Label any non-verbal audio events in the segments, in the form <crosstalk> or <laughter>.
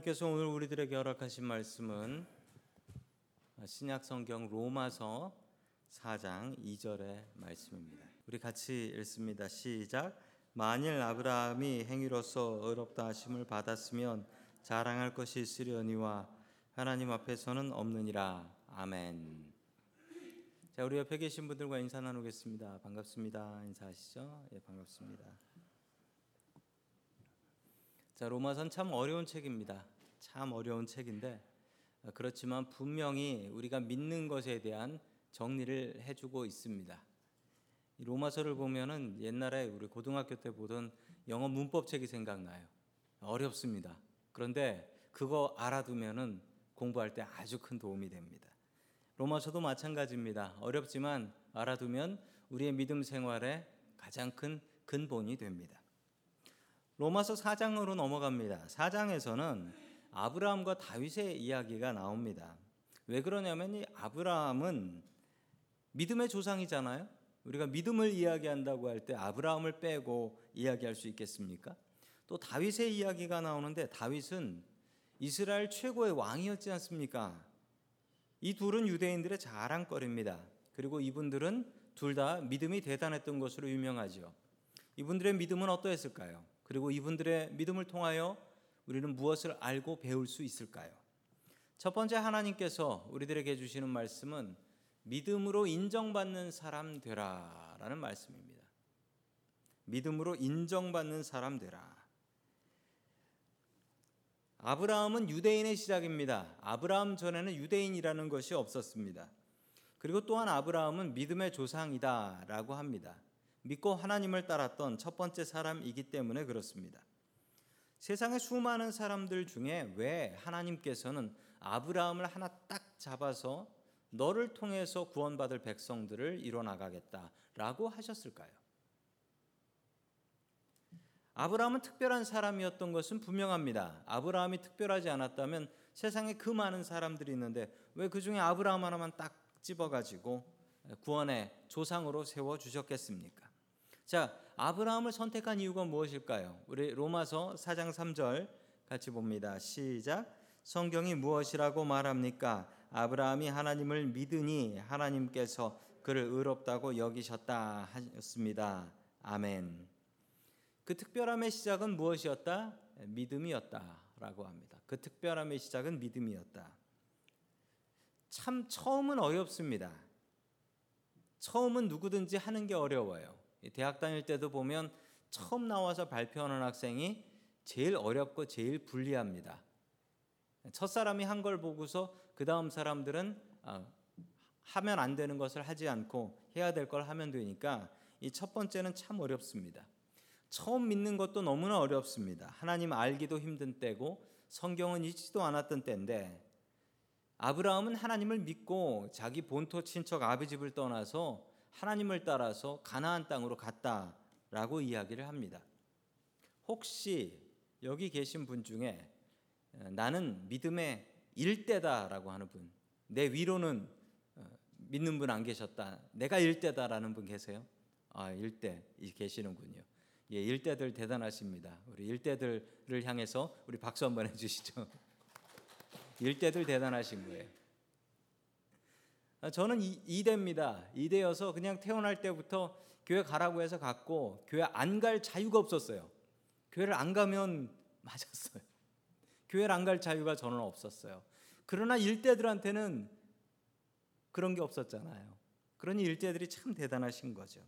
하나님께서 오늘 우리들에게 허락하신 말씀은 신약 성경 로마서 4장 2절의 말씀입니다. 우리 같이 읽습니다. 시작. 만일 아브라함이 행위로서 의롭다 하심을 받았으면 자랑할 것이 있으려니와 하나님 앞에서는 없느니라. 아멘. 자, 우리 옆에 계신 분들과 인사 나누겠습니다. 반갑습니다. 인사하시죠? 예, 반갑습니다. 자, 로마선 참 어려운 책입니다. 참 어려운 책인데 어, 그렇지만 분명히 우리가 믿는 것에 대한 정리를 해주고 있습니다. 로마서를 보면은 옛날에 우리 고등학교 때 보던 영어 문법책이 생각나요. 어렵습니다. 그런데 그거 알아두면은 공부할 때 아주 큰 도움이 됩니다. 로마서도 마찬가지입니다. 어렵지만 알아두면 우리의 믿음 생활에 가장 큰 근본이 됩니다. 로마서 4장으로 넘어갑니다. 4장에서는 아브라함과 다윗의 이야기가 나옵니다. 왜 그러냐면 이 아브라함은 믿음의 조상이잖아요. 우리가 믿음을 이야기한다고 할 때 아브라함을 빼고 이야기할 수 있겠습니까? 또 다윗의 이야기가 나오는데 다윗은 이스라엘 최고의 왕이었지 않습니까? 이 둘은 유대인들의 자랑거리입니다. 그리고 이분들은 둘 다 믿음이 대단했던 것으로 유명하죠. 이분들의 믿음은 어떠했을까요? 그리고 이분들의 믿음을 통하여 우리는 무엇을 알고 배울 수 있을까요? 첫 번째 하나님께서 우리들에게 주시는 말씀은 믿음으로 인정받는 사람 되라라는 말씀입니다. 믿음으로 인정받는 사람 되라. 아브라함은 유대인의 시작입니다. 아브라함 전에는 유대인이라는 것이 없었습니다. 그리고 또한 아브라함은 믿음의 조상이다라고 합니다. 믿고 하나님을 따랐던 첫 번째 사람이기 때문에 그렇습니다. 세상의 수많은 사람들 중에 왜 하나님께서는 아브라함을 하나 딱 잡아서 너를 통해서 구원받을 백성들을 이뤄나가겠다라고 하셨을까요? 아브라함은 특별한 사람이었던 것은 분명합니다. 아브라함이 특별하지 않았다면 세상에 그 많은 사람들이 있는데 왜 그 중에 아브라함 하나만 딱 집어가지고 구원의 조상으로 세워 주셨겠습니까? 자, 아브라함을 선택한 이유가 무엇일까요? 우리 로마서 4장 3절 같이 봅니다. 시작. 성경이 무엇이라고 말합니까? 아브라함이 하나님을 믿으니 하나님께서 그를 의롭다고 여기셨다 하셨습니다. 아멘. 그 특별함의 시작은 무엇이었다? 믿음이었다라고 합니다. 그 특별함의 시작은 믿음이었다. 참 처음은 어렵습니다. 처음은 누구든지 하는 게 어려워요. 대학 다닐 때도 보면 처음 나와서 발표하는 학생이 제일 어렵고 제일 불리합니다. 첫 사람이 한 걸 보고서 그 다음 사람들은 아, 하면 안 되는 것을 하지 않고 해야 될 걸 하면 되니까 이 첫 번째는 참 어렵습니다. 처음 믿는 것도 너무나 어렵습니다. 하나님 알기도 힘든 때고 성경은 읽지도 않았던 때인데 아브라함은 하나님을 믿고 자기 본토 친척 아비집을 떠나서 하나님을 따라서 가나안 땅으로 갔다라고 이야기를 합니다. 혹시 여기 계신 분 중에 나는 믿음의 일대다라고 하는 분, 내 위로는 어, 믿는 분 안 계셨다. 내가 일대다라는 분 계세요? 아, 일대 계시는군요. 예, 일대들 대단하십니다. 우리 일대들을 향해서 우리 박수 한번 해주시죠. <laughs> 일대들 대단하신 거예요. 아, 저는 이대입니다. 이대여서 그냥 태어날 때부터 교회 가라고 해서 갔고 교회 안 갈 자유가 없었어요. 교회를 안 가면 <laughs> 맞았어요. 교회를 안 갈 자유가 저는 없었어요. 그러나 일대들한테는 그런 게 없었잖아요. 그러니 일대들이 참 대단하신 거죠.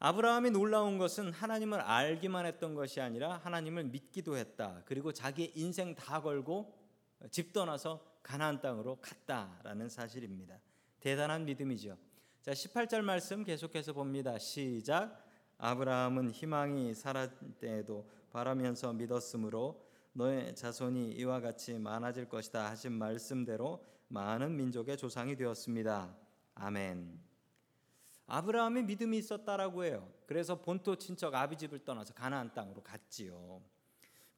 아브라함이 놀라운 것은 하나님을 알기만 했던 것이 아니라 하나님을 믿기도 했다. 그리고 자기 인생 다 걸고 집 떠나서 가나안 땅으로 갔다라는 사실입니다. 대단한 믿음이죠. 자, 18절 말씀 계속해서 봅니다. 시작. 아브라함은 희망이 살았 때에도 바라면서 믿었으므로 너의 자손이 이와 같이 많아질 것이다 하신 말씀대로 많은 민족의 조상이 되었습니다. 아멘. 아브라함이 믿음이 있었다라고 해요. 그래서 본토 친척 아비집을 떠나서 가나안 땅으로 갔지요.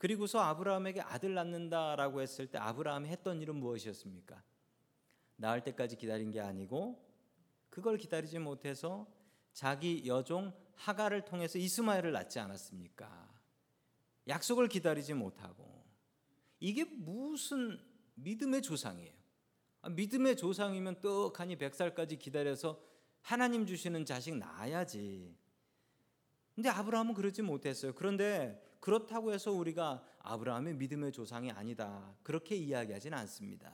그리고서 아브라함에게 아들 낳는다라고 했을 때 아브라함이 했던 일은 무엇이었습니까? 낳을 때까지 기다린 게 아니고 그걸 기다리지 못해서 자기 여종 하가를 통해서 이스마엘을 낳지 않았습니까? 약속을 기다리지 못하고 이게 무슨 믿음의 조상이에요. 아, 믿음의 조상이면 떡하니 백살까지 기다려서 하나님 주시는 자식 낳아야지. 근데 아브라함은 그러지 못했어요. 그런데 그렇다고 해서 우리가 아브라함의 믿음의 조상이 아니다. 그렇게 이야기하지는 않습니다.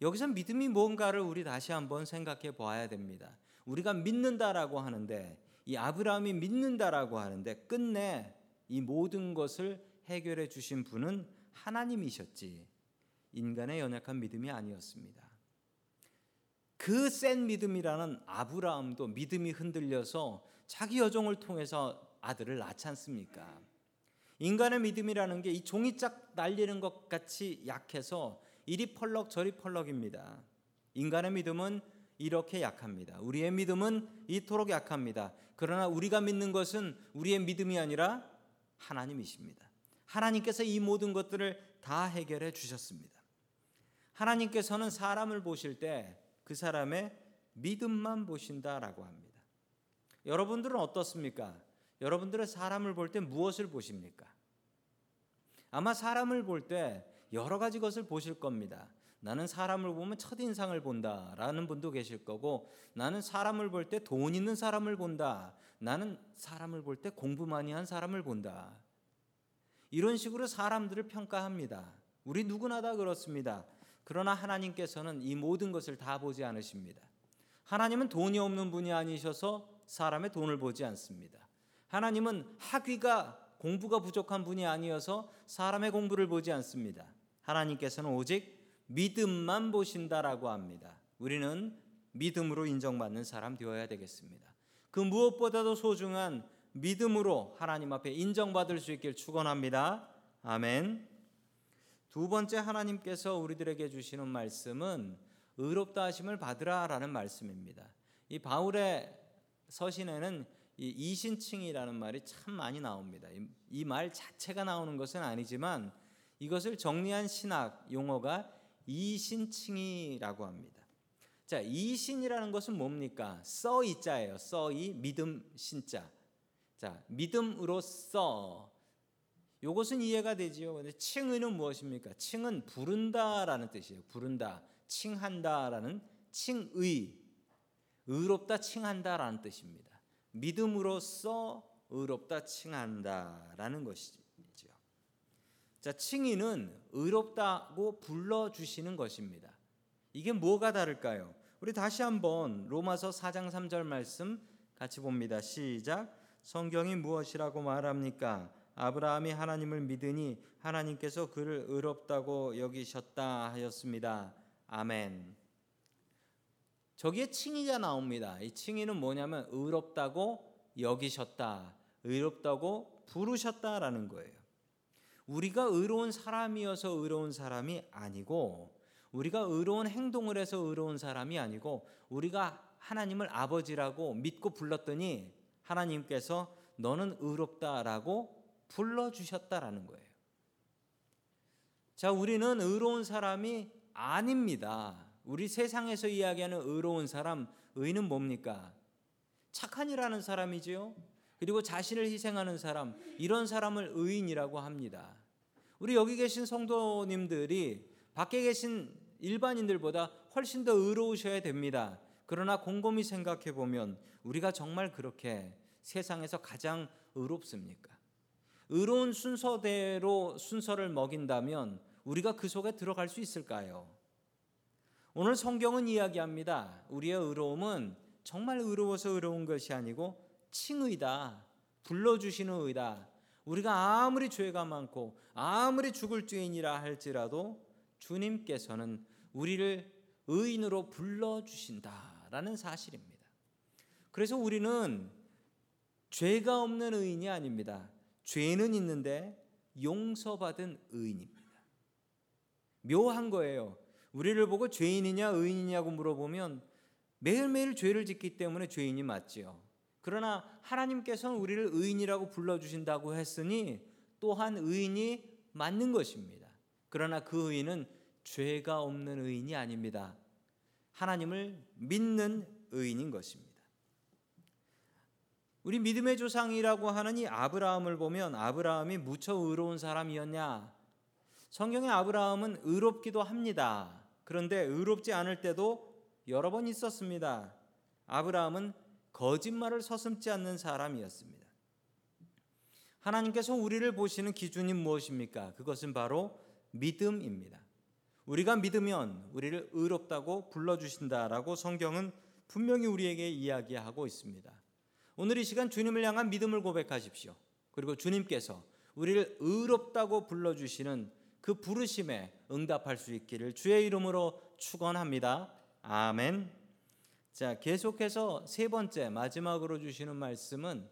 여기서 믿음이 뭔가를 우리 다시 한번 생각해 보아야 됩니다. 우리가 믿는다라고 하는데 이 아브라함이 믿는다라고 하는데 끝내 이 모든 것을 해결해 주신 분은 하나님이셨지 인간의 연약한 믿음이 아니었습니다. 그 센 믿음이라는 아브라함도 믿음이 흔들려서 자기 여종을 통해서 아들을 낳지 않습니까? 인간의 믿음이라는 게 이 종이짝 날리는 것 같이 약해서 이리 펄럭 저리 펄럭입니다. 인간의 믿음은 이렇게 약합니다. 우리의 믿음은 이토록 약합니다. 그러나 우리가 믿는 것은 우리의 믿음이 아니라 하나님이십니다. 하나님께서 이 모든 것들을 다 해결해 주셨습니다. 하나님께서는 사람을 보실 때 그 사람의 믿음만 보신다라고 합니다. 여러분들은 어떻습니까? 여러분들은 사람을 볼 때 무엇을 보십니까? 아마 사람을 볼 때 여러 가지 것을 보실 겁니다. 나는 사람을 보면 첫인상을 본다라는 분도 계실 거고 나는 사람을 볼 때 돈 있는 사람을 본다. 나는 사람을 볼 때 공부 많이 한 사람을 본다. 이런 식으로 사람들을 평가합니다. 우리 누구나 다 그렇습니다. 그러나 하나님께서는 이 모든 것을 다 보지 않으십니다. 하나님은 돈이 없는 분이 아니셔서 사람의 돈을 보지 않습니다. 하나님은 학위가 공부가 부족한 분이 아니어서 사람의 공부를 보지 않습니다. 하나님께서는 오직 믿음만 보신다라고 합니다. 우리는 믿음으로 인정받는 사람 되어야 되겠습니다. 그 무엇보다도 소중한 믿음으로 하나님 앞에 인정받을 수 있길 축원합니다. 아멘. 두 번째 하나님께서 우리들에게 주시는 말씀은 의롭다 하심을 받으라라는 말씀입니다. 이 바울의 서신에는 이 이신칭이라는 말이 참 많이 나옵니다. 이 말 자체가 나오는 것은 아니지만 이것을 정리한 신학 용어가 이신칭이라고 합니다. 자, 이신이라는 것은 뭡니까? 써 이자예요. 써이 믿음 신자. 자, 믿음으로써 요것은 이해가 되지요. 근데 칭의는 무엇입니까? 칭은 부른다라는 뜻이에요. 부른다, 칭한다라는 칭의, 의롭다 칭한다라는 뜻입니다. 믿음으로써 의롭다 칭한다라는 것이죠. 자, 칭의는 의롭다고 불러 주시는 것입니다. 이게 뭐가 다를까요? 우리 다시 한번 로마서 4장 3절 말씀 같이 봅니다. 시작. 성경이 무엇이라고 말합니까? 아브라함이 하나님을 믿으니 하나님께서 그를 의롭다고 여기셨다 하였습니다. 아멘. 저기에 칭의가 나옵니다. 이 칭의는 뭐냐면 의롭다고 여기셨다, 의롭다고 부르셨다라는 거예요. 우리가 의로운 사람이어서 의로운 사람이 아니고 우리가 의로운 행동을 해서 의로운 사람이 아니고 우리가 하나님을 아버지라고 믿고 불렀더니 하나님께서 너는 의롭다라고 불러 주셨다라는 거예요. 자, 우리는 의로운 사람이 아닙니다. 우리 세상에서 이야기하는 의로운 사람, 의는 뭡니까? 착한 이라는 사람이지요. 그리고 자신을 희생하는 사람, 이런 사람을 의인이라고 합니다. 우리 여기 계신 성도님들이 밖에 계신 일반인들보다 훨씬 더 의로우셔야 됩니다. 그러나 곰곰이 생각해 보면 우리가 정말 그렇게 세상에서 가장 의롭습니까? 의로운 순서대로 순서를 먹인다면 우리가 그 속에 들어갈 수 있을까요? 오늘 성경은 이야기합니다. 우리의 의로움은 정말 의로워서 의로운 것이 아니고 칭의다. 불러주시는 의다. 우리가 아무리 죄가 많고 아무리 죽을 죄인이라 할지라도 주님께서는 우리를 의인으로 불러주신다라는 사실입니다. 그래서 우리는 죄가 없는 의인이 아닙니다. 죄는 있는데 용서받은 의인입니다. 묘한 거예요. 우리를 보고 죄인이냐 의인이냐고 물어보면 매일매일 죄를 짓기 때문에 죄인이 맞지요. 그러나 하나님께서는 우리를 의인이라고 불러주신다고 했으니 또한 의인이 맞는 것입니다. 그러나 그 의인은 죄가 없는 의인이 아닙니다. 하나님을 믿는 의인인 것입니다. 우리 믿음의 조상이라고 하는 이 아브라함을 보면 아브라함이 무척 의로운 사람이었냐? 성경의 아브라함은 의롭기도 합니다. 그런데 의롭지 않을 때도 여러 번 있었습니다. 아브라함은 거짓말을 서슴지 않는 사람이었습니다. 하나님께서 우리를 보시는 기준이 무엇입니까? 그것은 바로 믿음입니다. 우리가 믿으면 우리를 의롭다고 불러주신다라고 성경은 분명히 우리에게 이야기하고 있습니다. 오늘 이 시간 주님을 향한 믿음을 고백하십시오. 그리고 주님께서 우리를 의롭다고 불러주시는 그 부르심에 응답할 수 있기를 주의 이름으로 축원합니다. 아멘. 자, 계속해서 세 번째 마지막으로 주시는 말씀은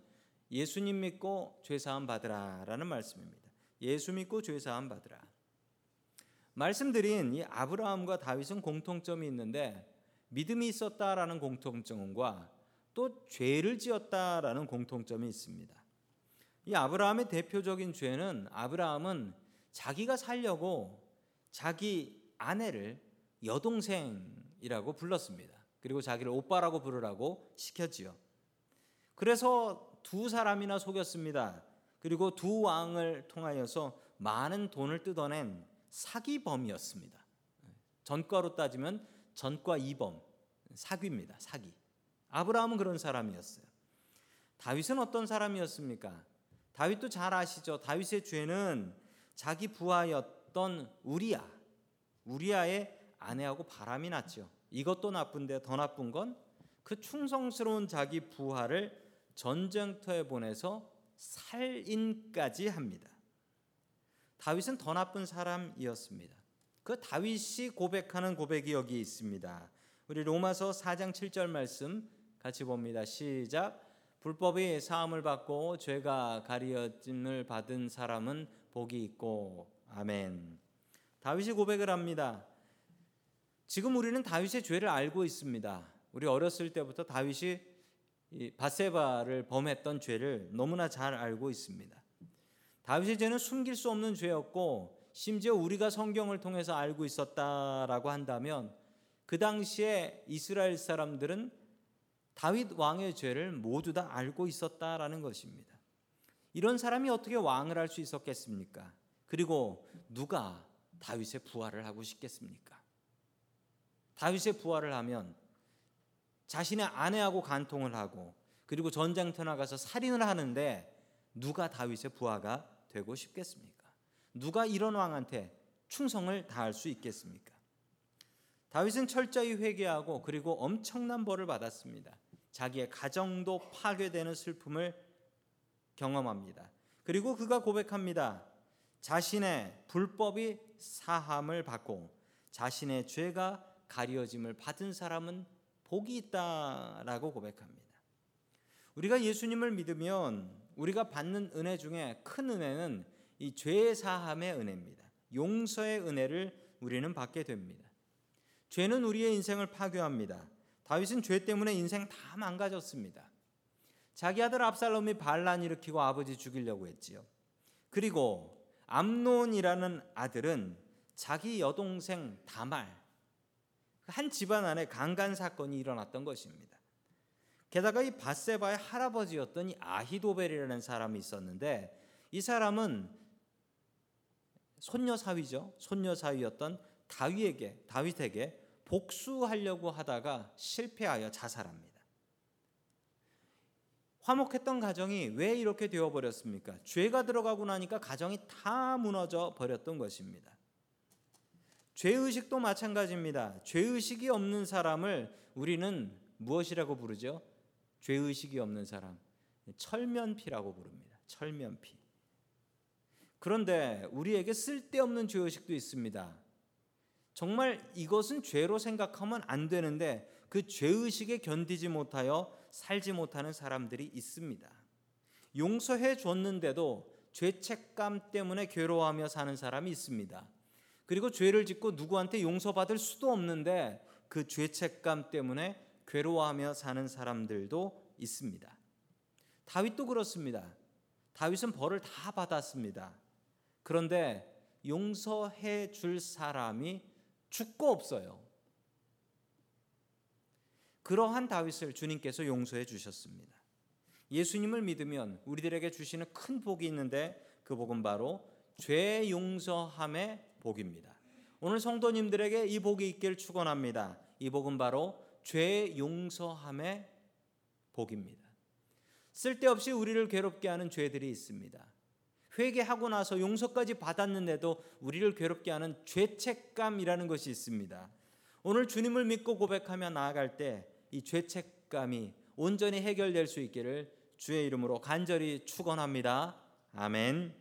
예수님 믿고 죄 사함 받으라라는 말씀입니다. 예수 믿고 죄 사함 받으라. 말씀드린 이 아브라함과 다윗은 공통점이 있는데 믿음이 있었다라는 공통점과 또 죄를 지었다라는 공통점이 있습니다. 이 아브라함의 대표적인 죄는 아브라함은 자기가 살려고 자기 아내를 여동생이라고 불렀습니다. 그리고 자기를 오빠라고 부르라고 시켰지요. 그래서 두 사람이나 속였습니다. 그리고 두 왕을 통하여서 많은 돈을 뜯어낸 사기범이었습니다. 전과로 따지면 전과 이범, 사기입니다. 사기. 아브라함은 그런 사람이었어요. 다윗은 어떤 사람이었습니까? 다윗도 잘 아시죠? 다윗의 죄는 자기 부하였 던 우리야, 우리야의 아내하고 바람이 났죠. 이것도 나쁜데 더 나쁜 건 그 충성스러운 자기 부하를 전쟁터에 보내서 살인까지 합니다. 다윗은 더 나쁜 사람이었습니다. 그 다윗이 고백하는 고백이 여기 있습니다. 우리 로마서 4장 7절 말씀 같이 봅니다. 시작. 불법이 사함을 받고 죄가 가리어짐을 받은 사람은 복이 있고 아멘. 다윗이 고백을 합니다. 지금 우리는 다윗의 죄를 알고 있습니다. 우리 어렸을 때부터 다윗이 바세바를 범했던 죄를 너무나 잘 알고 있습니다. 다윗의 죄는 숨길 수 없는 죄였고 심지어 우리가 성경을 통해서 알고 있었다라고 한다면 그 당시에 이스라엘 사람들은 다윗 왕의 죄를 모두 다 알고 있었다라는 것입니다. 이런 사람이 어떻게 왕을 할 수 있었겠습니까? 그리고 누가 다윗의 부활을 하고 싶겠습니까? 다윗의 부활을 하면 자신의 아내하고 간통을 하고 그리고 전장터 나가서 살인을 하는데 누가 다윗의 부하가 되고 싶겠습니까? 누가 이런 왕한테 충성을 다할 수 있겠습니까? 다윗은 철저히 회개하고 그리고 엄청난 벌을 받았습니다. 자기의 가정도 파괴되는 슬픔을 경험합니다. 그리고 그가 고백합니다. 자신의 불법이 사함을 받고 자신의 죄가 가려짐을 받은 사람은 복이 있다라고 고백합니다. 우리가 예수님을 믿으면 우리가 받는 은혜 중에 큰 은혜는 이 죄의 사함의 은혜입니다. 용서의 은혜를 우리는 받게 됩니다. 죄는 우리의 인생을 파괴합니다. 다윗은 죄 때문에 인생 다 망가졌습니다. 자기 아들 압살롬이 반란 일으키고 아버지 죽이려고 했지요. 그리고 암론이라는 아들은 자기 여동생 다말 한 집안 안에 강간 사건이 일어났던 것입니다. 게다가 이 바세바의 할아버지였던 이 아히도벨이라는 사람이 있었는데 이 사람은 손녀 사위죠. 손녀 사위였던 다윗에게 다윗에게 복수하려고 하다가 실패하여 자살합니다. 화목했던 가정이 왜 이렇게 되어 버렸습니까? 죄가 들어가고 나니까 가정이 다 무너져 버렸던 것입니다. 죄의식도 마찬가지입니다. 죄의식이 없는 사람을 우리는 무엇이라고 부르죠? 죄의식이 없는 사람. 철면피라고 부릅니다. 철면피. 그런데 우리에게 쓸데없는 죄의식도 있습니다. 정말 이것은 죄로 생각하면 안 되는데 그 죄의식에 견디지 못하여 살지 못하는 사람들이 있습니다. 용서해 줬는데도 죄책감 때문에 괴로워하며 사는 사람이 있습니다. 그리고 죄를 짓고 누구한테 용서받을 수도 없는데 그 죄책감 때문에 괴로워하며 사는 사람들도 있습니다. 다윗도 그렇습니다. 다윗은 벌을 다 받았습니다. 그런데 용서해 줄 사람이 죽고 없어요. 그러한 다윗을 주님께서 용서해 주셨습니다. 예수님을 믿으면 우리들에게 주시는 큰 복이 있는데 그 복은 바로 죄 용서함의 복입니다. 오늘 성도님들에게 이 복이 있기를 축원합니다. 이 복은 바로 죄 용서함의 복입니다. 쓸데없이 우리를 괴롭게 하는 죄들이 있습니다. 회개하고 나서 용서까지 받았는데도 우리를 괴롭게 하는 죄책감이라는 것이 있습니다. 오늘 주님을 믿고 고백하며 나아갈 때 이 죄책감이 온전히 해결될 수 있기를 주의 이름으로 간절히 축원합니다. 아멘.